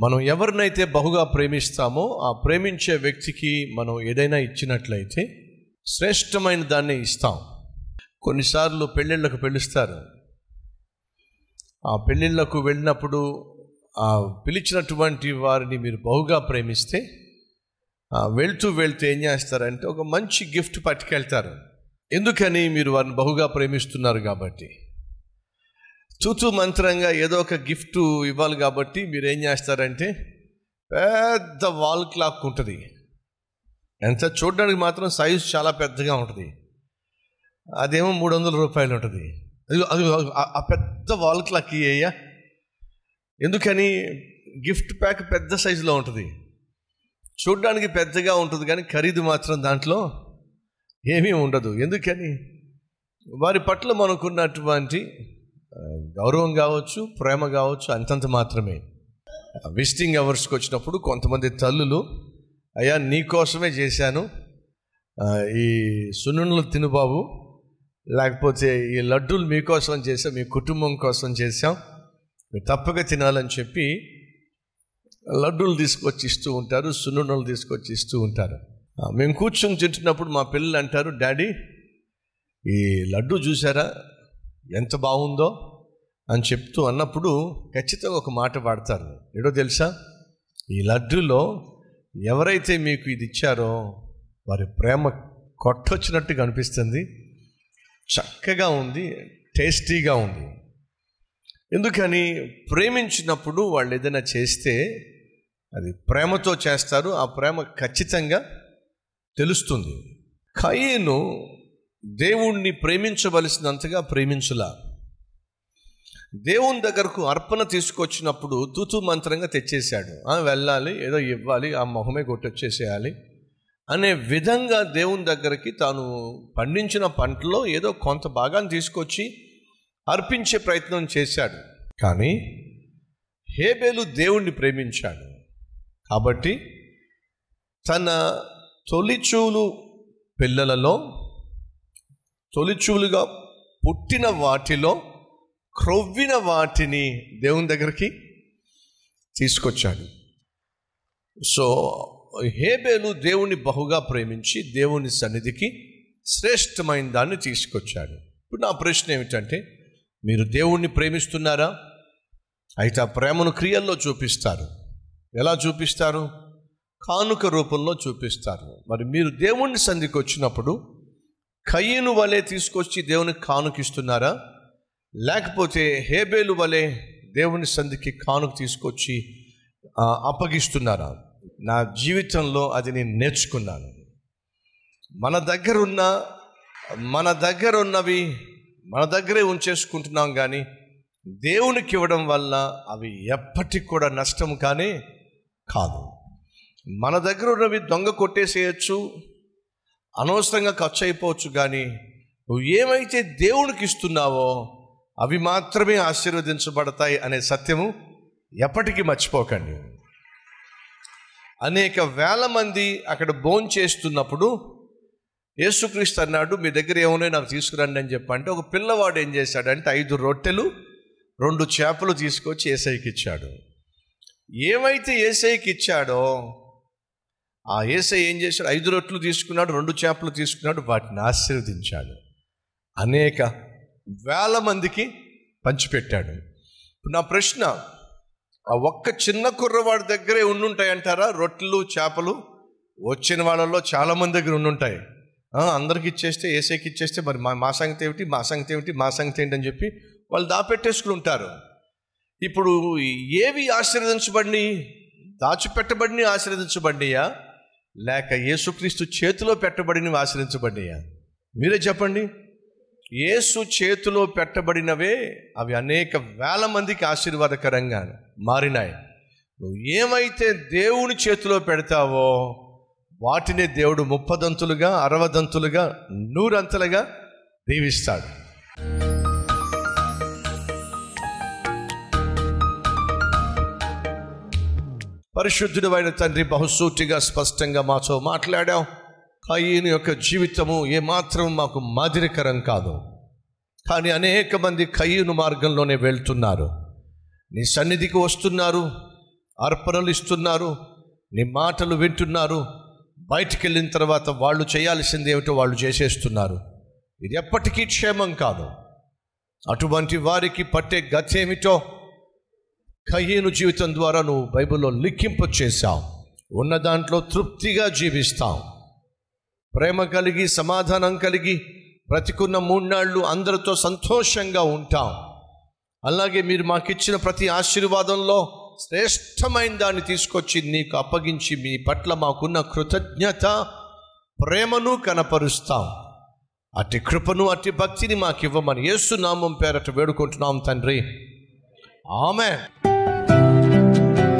మనం ఎవరినైతే బహుగా ప్రేమిస్తామో ఆ ప్రేమించే వ్యక్తికి మనం ఏదైనా ఇచ్చినట్లయితే శ్రేష్టమైన దాన్ని ఇస్తాం. కొన్నిసార్లు పెళ్ళిళ్ళకు పిలుస్తారు. ఆ పెళ్ళిళ్ళకు వెళ్ళినప్పుడు ఆ పిలిచినటువంటి వారిని మీరు బహుగా ప్రేమిస్తే వెళ్తూ వెళ్తూ ఏం చేస్తారంటే ఒక మంచి గిఫ్ట్ పట్టుకెళ్తారు. ఎందుకని మీరు వారిని బహుగా ప్రేమిస్తున్నారు కాబట్టి? తూతు మంత్రంగా ఏదో ఒక గిఫ్ట్ ఇవ్వాలి కాబట్టి మీరు ఏం చేస్తారంటే పెద్ద వాల్ క్లాక్ ఉంటుంది. ఎంత చూడడానికి మాత్రం సైజు చాలా పెద్దగా ఉంటుంది. అదేమో మూడు వందల రూపాయలు ఉంటుంది. అది అది ఆ- పెద్ద వాల్ క్లాక్ ఇయ్యా ఎందుకని? గిఫ్ట్ ప్యాక్ పెద్ద సైజులో ఉంటుంది. చూడడానికి పెద్దగా ఉంటుంది కానీ ఖరీదు మాత్రం దాంట్లో ఏమీ ఉండదు. ఎందుకని? వారి పట్ల మనకున్నటువంటి గౌరవం కావచ్చు ప్రేమ కావచ్చు అంతంత మాత్రమే. విజిటింగ్ అవర్స్కి వచ్చినప్పుడు కొంతమంది తల్లులు అయ్యా నీ కోసమే చేశాను. ఈ సున్నుండలు తిను బాబు. లేకపోతే ఈ లడ్డూలు మీకోసం చేసాం మీ కుటుంబం కోసం చేసాం మీరు తప్పక తినాలని చెప్పి లడ్డూలు తీసుకొచ్చి ఇస్తూ ఉంటారు సున్నుండలు తీసుకొచ్చి ఇస్తూ ఉంటారు. మేము కూర్చొని తింటున్నప్పుడు మా పిల్లలు అంటారు డాడీ ఈ లడ్డు చూసారా ఎంత బాగుందో అని చెప్తూ అన్నప్పుడు ఖచ్చితంగా ఒక మాట పాడతారు ఏడో తెలుసా? ఈ లడ్డూలో ఎవరైతే మీకు ఇది ఇచ్చారో వారి ప్రేమ కొట్టొచ్చినట్టుగా అనిపిస్తుంది చక్కగా ఉంది టేస్టీగా ఉంది. ఎందుకని? ప్రేమించినప్పుడు వాళ్ళు ఏదైనా చేస్తే అది ప్రేమతో చేస్తారు. ఆ ప్రేమ ఖచ్చితంగా తెలుస్తుంది. కయ్యను దేవుణ్ణి ప్రేమించవలసినంతగా ప్రేమించులా. దేవుని దగ్గరకు అర్పణ తీసుకొచ్చినప్పుడు తూతు మంత్రంగా తెచ్చేశాడు. ఆ, వెళ్ళాలి ఏదో ఇవ్వాలి ఆ మొహమే కొట్టొచ్చేసేయాలి అనే విధంగా దేవుని దగ్గరికి తాను పండించిన పంటలో ఏదో కొంత భాగాన్ని తీసుకొచ్చి అర్పించే ప్రయత్నం చేశాడు. కానీ హేబేలు దేవుణ్ణి ప్రేమించాడు. కాబట్టి తన తొలిచూలు పిల్లలలో తొలిచూలుగా పుట్టిన వాటిలో క్రొవ్విన వాటిని దేవుని దగ్గరికి తీసుకొచ్చాడు. సో హేబేలు దేవుని బహుగా ప్రేమించి దేవుని సన్నిధికి శ్రేష్టమైన దాన్ని తీసుకొచ్చాడు. ఇప్పుడు నా ప్రశ్న ఏమిటంటే మీరు దేవుణ్ణి ప్రేమిస్తున్నారా? అయితే ఆ ప్రేమను క్రియల్లో చూపిస్తారు. ఎలా చూపిస్తారు? కానుక రూపంలో చూపిస్తారు. మరి మీరు దేవుణ్ణి సంధికి వచ్చినప్పుడు కయ్యను వలె తీసుకొచ్చి దేవునికి కానుకిస్తున్నారా? లేకపోతే హేబేలు వలె దేవుని సంధికి కానుక తీసుకొచ్చి అప్పగిస్తున్నారా? నా జీవితంలో అది నేను నేర్చుకున్నాను. మన దగ్గరున్న మన దగ్గర ఉన్నవి మన దగ్గరే ఉంచేసుకుంటున్నాం కానీ దేవునికి ఇవ్వడం వల్ల అవి ఎప్పటికి కూడా నష్టం కానీ కాదు. మన దగ్గర ఉన్నవి దొంగ కొట్టేసేయచ్చు అనవసరంగా ఖర్చు అయిపోవచ్చు కానీ నువ్వు ఏమైతే దేవునికి ఇస్తున్నావో అవి మాత్రమే ఆశీర్వదించబడతాయి అనే సత్యము ఎప్పటికీ మర్చిపోకండి. అనేక వేల మంది అక్కడ భోన్ చేస్తున్నప్పుడు యేసుక్రీస్తు అన్నాడు మీ దగ్గర ఏమున్నాయి నాకు తీసుకురండి అని చెప్పంటే ఒక పిల్లవాడు ఏం చేశాడంటే ఐదు రొట్టెలు రెండు చేపలు తీసుకొచ్చి ఏసైకి ఇచ్చాడు. ఏమైతే ఏసైకి ఇచ్చాడో ఆ ఏసై ఏం చేశాడు? ఐదు రొట్టెలు తీసుకున్నాడు రెండు చేపలు తీసుకున్నాడు వాటిని ఆశీర్వదించాడు. అనేక వేల మందికి పంచిపెట్టాడు. ఇప్పుడు నా ప్రశ్న ఆ ఒక్క చిన్న కుర్రవాడి దగ్గరే ఉండుంటాయంటారా? రొట్టెలు చేపలు? వచ్చిన వాళ్ళల్లో చాలామంది దగ్గర ఉండుంటాయి. అందరికి ఇచ్చేస్తే ఏసైకి ఇచ్చేస్తే మరి మా మా సంగతి ఏమిటి? మా సంగతి ఏమిటి? మా సంగతి ఏంటి అని చెప్పి వాళ్ళు దాపెట్టేసుకుని ఉంటారు. ఇప్పుడు ఏవి ఆశీర్వదించబడిని దాచిపెట్టబడిని ఆశీర్వదించబడినయా? లేక యేసుక్రీస్తు చేతిలో పెట్టబడినవి ఆశ్రయించబడినయా? మీరే చెప్పండి. యేసు చేతిలో పెట్టబడినవే అవి అనేక వేల మందికి ఆశీర్వాదకరంగా మారినాయి. నువ్వు ఏమైతే దేవుని చేతిలో పెడతావో వాటిని దేవుడు ముప్పదంతులుగా అరవదంతులుగా నూరంతలుగా దీవిస్తాడు. పరిశుద్ధుడు అయిన తండ్రి బహుసూటిగా స్పష్టంగా మాతో మాట్లాడాం కయ్యను యొక్క జీవితము ఏమాత్రం మాకు మాదిరికరం కాదు. కానీ అనేక మంది కయ్యూను మార్గంలోనే వెళ్తున్నారు. నీ సన్నిధికి వస్తున్నారు అర్పణలు ఇస్తున్నారు నీ మాటలు వింటున్నారు. బయటికి వెళ్ళిన తర్వాత వాళ్ళు చేయాల్సింది ఏమిటో వాళ్ళు చేసేస్తున్నారు. ఇది ఎప్పటికీ క్షేమం కాదు. అటువంటి వారికి పట్టే గతేమిటో కయ్యేను జీవితం ద్వారా నువ్వు బైబిల్లో లిఖింపు చేశావు. ఉన్న దాంట్లో తృప్తిగా జీవిస్తావు. ప్రేమ కలిగి సమాధానం కలిగి బ్రతికున్న మూడు అందరితో సంతోషంగా ఉంటాం అలాగే మీరు మాకిచ్చిన ప్రతి ఆశీర్వాదంలో శ్రేష్టమైన దాన్ని తీసుకొచ్చి నీకు అప్పగించి మీ పట్ల మాకున్న కృతజ్ఞత ప్రేమను కనపరుస్తాం. అట్టి కృపను అట్టి భక్తిని మాకు ఇవ్వమని యేసు నామం పేరట వేడుకుంటున్నాం తండ్రి. ఆమె